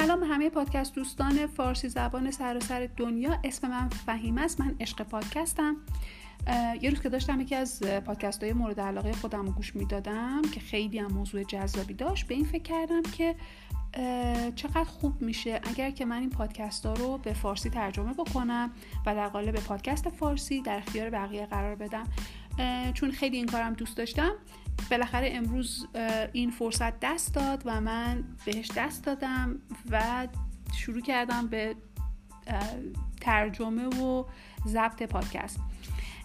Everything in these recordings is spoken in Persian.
سلام همه پادکست دوستان فارسی زبان سراسر دنیا. اسم من فهیم است. من عشق پادکستم. یه روز که داشتم یکی از پادکست های مورد علاقه خودم رو گوش می‌دادم که خیلی هم موضوع جذابی داشت. به این فکر کردم که چقدر خوب میشه اگر که من این پادکست ها رو به فارسی ترجمه بکنم و در قالب پادکست فارسی در اختیار بقیه قرار بدم. چون خیلی این کارم دوست داشتم. بالاخره امروز این فرصت دست داد و من بهش دست دادم و شروع کردم به ترجمه و ضبط پادکست.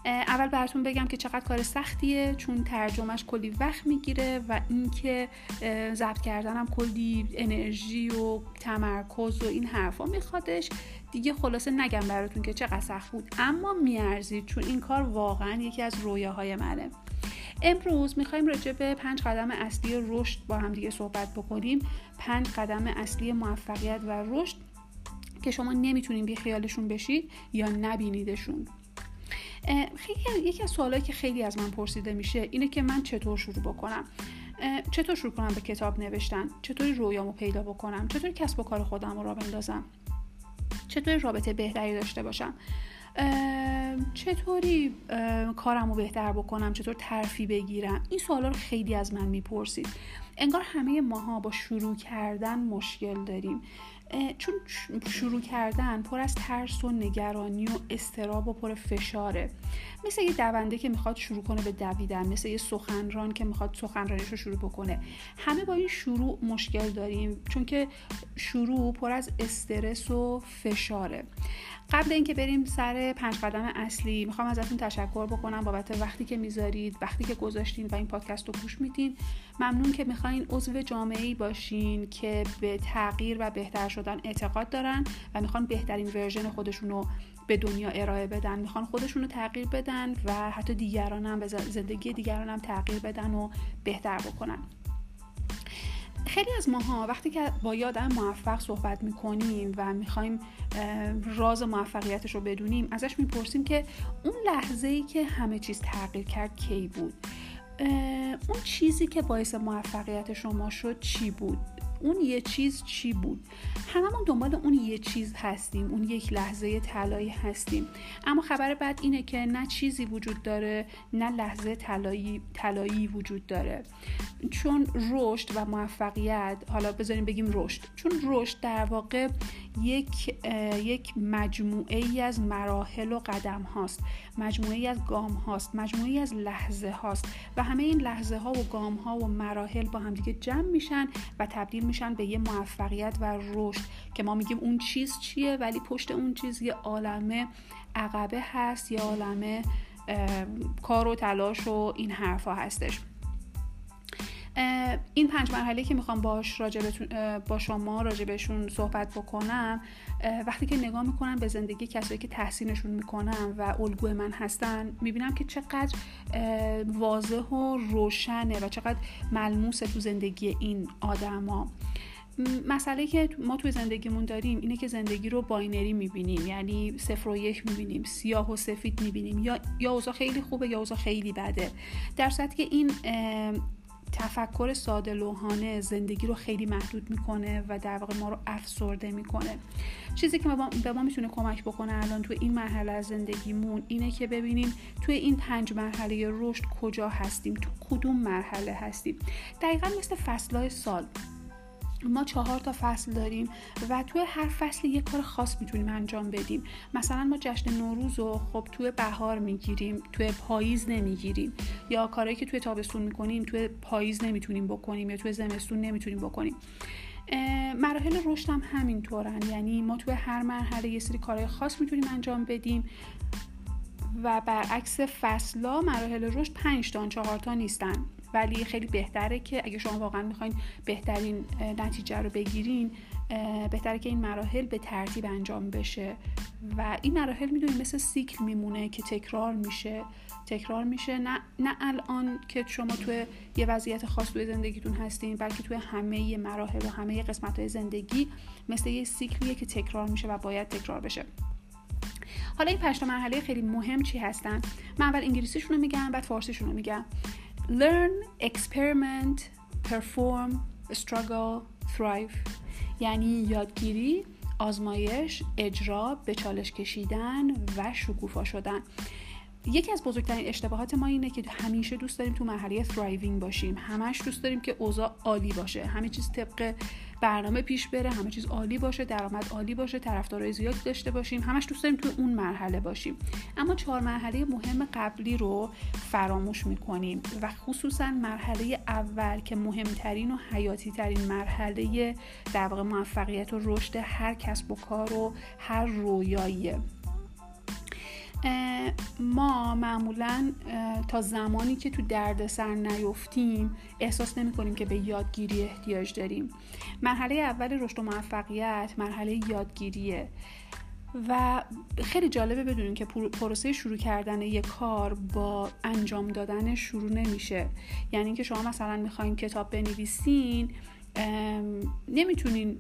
اول براتون بگم که چقدر کار سختیه چون ترجمهش کلی وقت می‌گیره و اینکه ضبط کردنم کلی انرژی و تمرکز و این حرفا میخوادش. دیگه خلاصه نگم براتون که چقدر سخت بود اما میارزید چون این کار واقعا یکی از رویاهای منه. امروز می‌خوایم راجع به پنج قدم اصلی رشد با هم دیگه صحبت بکنیم. پنج قدم اصلی موفقیت و رشد که شما نمی‌تونین بی خیالشون بشید یا نبینیدشون. خیلی یکی از سوالایی که خیلی از من پرسیده میشه اینه که من چطور شروع بکنم؟ چطور شروع کنم به کتاب نوشتن؟ چطوری رویامو پیدا بکنم؟ چطوری کسب و کار خودم رو را بندازم؟ چطوری رابطه بهتری داشته باشم؟ چطوری کارم رو بهتر بکنم؟ چطور ترفی بگیرم؟ این سوالا رو خیلی از من می‌پرسید. انگار همه ماها با شروع کردن مشکل داریم. چون شروع کردن پر از ترس و نگرانی و استراب و پر فشاره. مثل یه دونده که می‌خواد شروع کنه به دویدن مثل یه سخنران که می‌خواد سخنرانیش رو شروع بکنه. همه با این شروع مشکل داریم چون که شروع پر از استرس و فشاره. قبل اینکه بریم سر پنج قدم اصلی می‌خوام ازتون تشکر بکنم بابت وقتی که می‌ذارید وقتی که گذاشتین و این پادکست رو گوش میدین. ممنون که می‌خواین عضو جامعه ای باشین که به تغییر و بهتر شدن اعتقاد دارن و می‌خوان بهترین ورژن خودشون رو به دنیا ارائه بدن. می‌خوان خودشون رو تغییر بدن و حتی دیگران هم زندگی دیگران هم تغییر بدن و بهتر بکنن. خیلی از ماها وقتی که با یادم موفق صحبت می‌کنیم و می‌خوایم راز موفقیتش رو بدونیم ازش می‌پرسیم که اون لحظه ای که همه چیز تغییر کرد کی بود؟ اون چیزی که باعث موفقیت شما شد چی بود؟ اون یه چیز چی بود؟ هممون دنبال اون یه چیز هستیم اون یک لحظه طلایی هستیم. اما خبر بعد اینه که نه چیزی وجود داره نه لحظه طلایی وجود داره. چون رشد و موفقیت حالا بذاریم بگیم رشد چون رشد در واقع یک یک مجموعه ای از مراحل و قدم هاست. مجموعه ای از گام هاست. مجموعه ای از لحظه هاست. و همه این لحظه ها و گام ها و مراحل با هم دیگه جمع میشن و تبدیل میشن به یه موفقیت و رشد که ما میگیم اون چیز چیه ولی پشت اون چیز یه عالمه عقبه هست یه عالمه کار و تلاش و این حرفها هستش. این پنج مرحله که می‌خوام باش با شما راجبشون صحبت بکنم وقتی که نگاه می‌کنم به زندگی کسایی که تحسینشون می‌کنم و الگوی من هستن می‌بینم که چقدر واضح و روشنه و چقدر ملموسه تو زندگی این آدما. مسئله که ما توی زندگیمون داریم اینه که زندگی رو باینری می‌بینیم یعنی صفر و یک می‌بینیم سیاه و سفید می‌بینیم یا یا اوضاع خیلی خوبه یا اوضاع خیلی بده. در صورتی که این تفکر ساده لوحانه زندگی رو خیلی محدود می‌کنه و در واقع ما رو افسرده می‌کنه. چیزی که به ما می‌تونه کمک بکنه الان تو این مرحله از زندگیمون اینه که ببینیم توی این پنج مرحله رشد کجا هستیم تو کدوم مرحله هستیم. دقیقا مثل فصلهای سال. ما چهار تا فصل داریم و توی هر فصل یک کار خاص می‌تونیم انجام بدیم. مثلا ما جشن نوروز رو خب توی بهار می‌گیریم توی پاییز نمی‌گیریم. یا کارهایی که توی تابستون می‌کنیم توی پاییز نمی‌تونیم بکنیم یا توی زمستون نمی‌تونیم بکنیم. مراحل رشد هم همینطورن. یعنی ما توی هر مرحله یه سری کارهای خاص می‌تونیم انجام بدیم. و برعکس فصلا مراحل رشد 5 تا 4 تا نیستن. ولی خیلی بهتره که اگه شما واقعا می‌خواین بهترین نتیجه رو بگیرین بهتره که این مراحل به ترتیب انجام بشه. و این مراحل می‌دونید مثل سیکل میمونه که تکرار میشه. تکرار میشه نه, نه الان که شما توی یه وضعیت خاص توی زندگیتون هستین بلکه توی همه مراحل و همه قسمت های زندگی مثل یه سیکلیه که تکرار میشه و باید تکرار بشه. حالا این پنج مرحله خیلی مهم چی هستن؟ من اول انگلیسیشون رو میگم بعد فارسیشون رو میگم. Learn experiment perform struggle thrive. یعنی یادگیری آزمایش اجرا به چالش کشیدن و شکوفا شدن. یکی از بزرگترین اشتباهات ما اینه که همیشه دوست داریم تو مرحله تhriving باشیم. همش دوست داریم که اوضاع عالی باشه. همه چیز طبق برنامه پیش بره همه چیز عالی باشه درآمد عالی باشه طرفدارای زیادی داشته باشیم. همش دوست داریم تو اون مرحله باشیم. اما چهار مرحله مهم قبلی رو فراموش می‌کنیم و خصوصا مرحله اول که مهمترین و حیاتی ترین مرحله در واقع موفقیت و رشد هر کسب و کار و هر رویاییه. ما معمولا تا زمانی که تو دردسر نیفتیم احساس نمی کنیم که به یادگیری احتیاج داریم. مرحله اول رشد و موفقیت مرحله یادگیریه. و خیلی جالبه بدونیم که پروسه شروع کردن یک کار با انجام دادن شروع نمیشه. یعنی اینکه شما مثلا می‌خواین کتاب بنویسین نمی‌تونین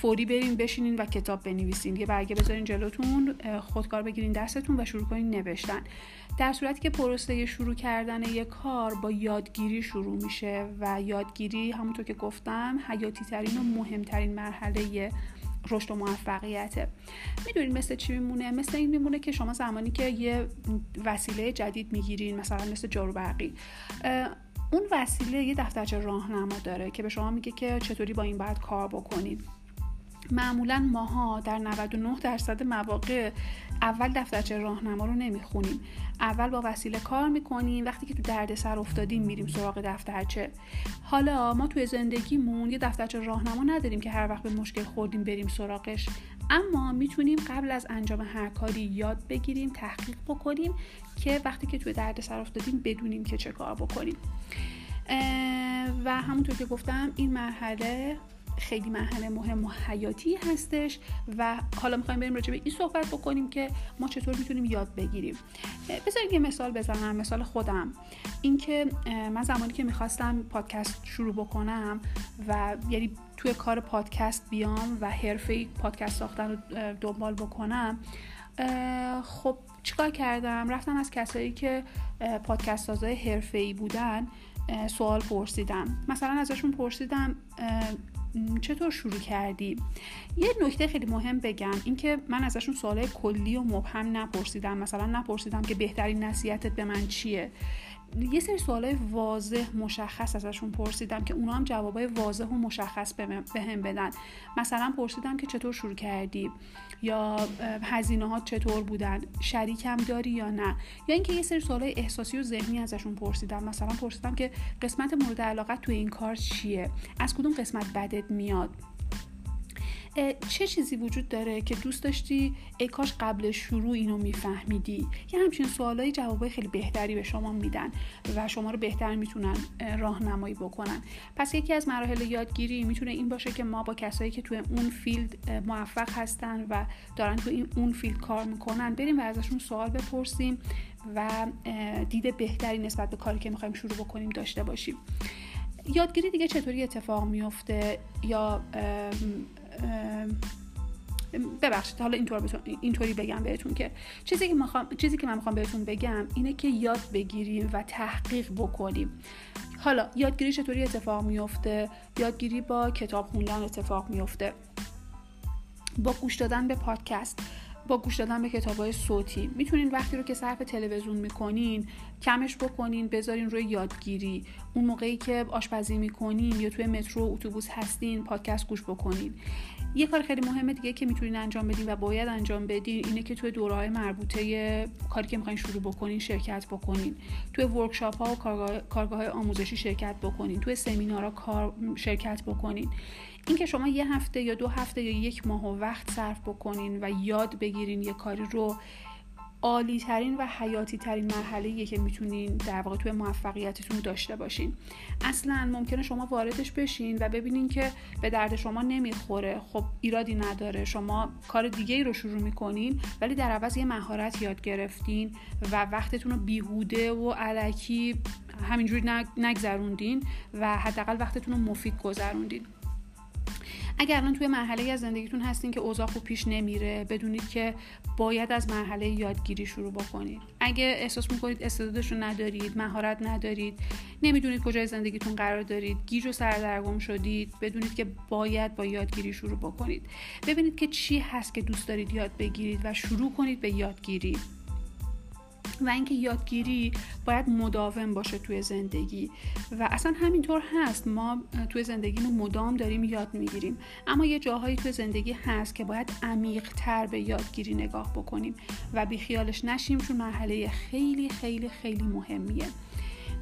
فوری برین بشینین و کتاب بنویسین. یه برگه بذارین جلوتون خودکار بگیرین دستتون و شروع کنین نوشتن. در صورتی که پروسه شروع کردن یک کار با یادگیری شروع میشه و یادگیری همونطور که گفتم حیاتی ترین و مهمترین مرحله رشد و موفقیته. می‌دونین مثل چی میمونه؟ مثل این میمونه که شما زمانی که یه وسیله جدید می‌گیرین مثلا مثل جارو برقی. اون وسیله یه دفترچه راهنما داره که به شما میگه که چطوری با این باید کار بکنید. معمولا ماها در 99 درصد مواقع اول دفترچه راهنما رو نمی‌خونیم. اول با وسیله کار می‌کنیم وقتی که تو دردسر افتادیم میریم سراغ دفترچه. حالا ما توی زندگیمون یه دفترچه راهنما نداریم که هر وقت به مشکل خوردیم بریم سراغش. اما می‌تونیم قبل از انجام هر کاری یاد بگیریم تحقیق بکنیم که وقتی که توی دردسر افتادیم بدونیم که چه کار بکنیم. و همونطور که گفتم این مرحله خیلی مرحله مهم و حیاتی هستش و حالا می‌خوایم بریم راجع به این صحبت بکنیم که ما چطور می‌تونیم یاد بگیریم. بذارید یه مثال بزنم مثال خودم. اینکه من زمانی که می‌خواستم پادکست شروع بکنم و یعنی توی کار پادکست بیام و حرفه پادکست ساختن رو دنبال بکنم خب چیکار کردم؟ رفتم از کسایی که پادکست سازای حرفه‌ای بودن سوال پرسیدم. مثلا ازشون پرسیدم چطور شروع کردی؟ یه نکته خیلی مهم بگم اینکه من ازشون سوالای کلی و مبهم نپرسیدم. مثلا نپرسیدم که بهترین نصیحتت به من چیه؟ یه سری سوالای واضح مشخص ازشون پرسیدم که اونا هم جوابای واضح و مشخص به هم بدن. مثلا پرسیدم که چطور شروع کردی؟ یا هزینه ها چطور بودن شریکم داری یا نه. یا اینکه یه سری سوالای احساسی و ذهنی ازشون پرسیدم. مثلا پرسیدم که قسمت مورد علاقت توی این کار چیه؟ از کدوم قسمت بدت میاد؟ چه چیزی وجود داره که دوست داشتی؟ ای کاش قبل شروع اینو میفهمیدی. یه همچین سوالای جوابای خیلی بهتری به شما میدن و شما رو بهتر می‌تونن راهنمایی بکنن. پس یکی از مراحل یادگیری می‌تونه این باشه که ما با کسایی که توی اون field موفق هستن و دارن توی اون field کار می‌کنن بریم و ازشون سوال بپرسیم و دید بهتری نسبت به کاری که می‌خوایم شروع بکنیم داشته باشیم. یادگیری دیگه چطوری اتفاق میفته یا ببخشید حالا اینطور اینطوری بگم بهتون که چیزی که من چیزی که من می‌خوام بهتون بگم اینه که یاد بگیریم و تحقیق بکنیم. حالا یادگیری چطوری اتفاق میفته؟ یادگیری با کتاب خوندن اتفاق میفته. با گوش دادن به پادکست. با گوش دادن به کتاب های صوتی. می‌تونین وقتی رو که صرف تلویزیون می‌کنین کمش بکنین بذارین روی یادگیری. اون موقعی که آشپزی می‌کنین یا توی مترو اتوبوس هستین پادکست گوش بکنین. یه کار خیلی مهمه دیگه که می‌تونین انجام بدین و باید انجام بدین اینه که توی دورهای مربوطه کاری که می‌خواین شروع بکنین شرکت بکنین. توی ورکشاپ ها و کارگاه, های آموزشی شرکت بکنین. توی سمینارها کار شرکت بکنین. اینکه شما یه هفته یا دو هفته یا یک ماه وقت صرف بکنین و یاد بگیرین یه کاری رو عالی ترین و حیاتی ترین مرحله که می‌تونین در واقع توی موفقیتتون داشته باشین. اصلا ممکنه شما واردش بشین و ببینین که به درد شما نمی‌خوره. خب ایرادی نداره. شما کار دیگه ای رو شروع می‌کنین ولی در عوض یه مهارت یاد گرفتین و وقتتون رو بیهوده و علکی همینجوری نگذروندین و حداقل وقتتون رو مفید گذروندین. اگر الان توی مرحله از زندگیتون هستین که اوضاع خوب پیش نمیره بدونید که باید از مرحله یادگیری شروع بکنید. اگه احساس می‌کنید استعدادش رو ندارید مهارت ندارید نمی‌دونید کجای زندگیتون قرار دارید گیج و سردرگم شدید بدونید که باید با یادگیری شروع بکنید. ببینید که چی هست که دوست دارید یاد بگیرید و شروع کنید به یادگیری. و اینکه یادگیری باید مداوم باشه توی زندگی. و اصلا همینطور هست. ما توی زندگیمون مدام داریم یاد می‌گیریم. اما یه جاهایی توی زندگی هست که باید عمیق تر به یادگیری نگاه بکنیم. و بیخیالش نشیم چون مرحله خیلی خیلی خیلی مهمیه.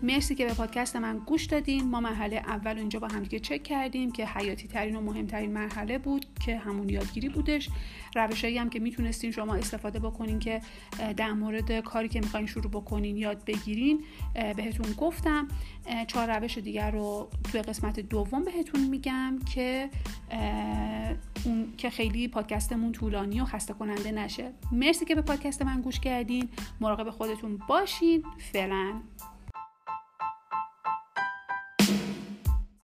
مرسی که به پادکست من گوش دادین ما مرحله اول اینجا با همدیگه چک کردیم که حیاتی ترین و مهمترین مرحله بود که همون یادگیری بودش. روشهایی هم که می‌تونستین شما استفاده بکنین که در مورد کاری که می‌خواین شروع بکنین یاد بگیرین بهتون گفتم. چهار روش دیگر رو توی قسمت دوم بهتون میگم که اون که خیلی پادکستمون طولانی و خسته کننده نشه. مرسی که به پادکست من گوش کردین. مراقب خودتون باشین. فعلا.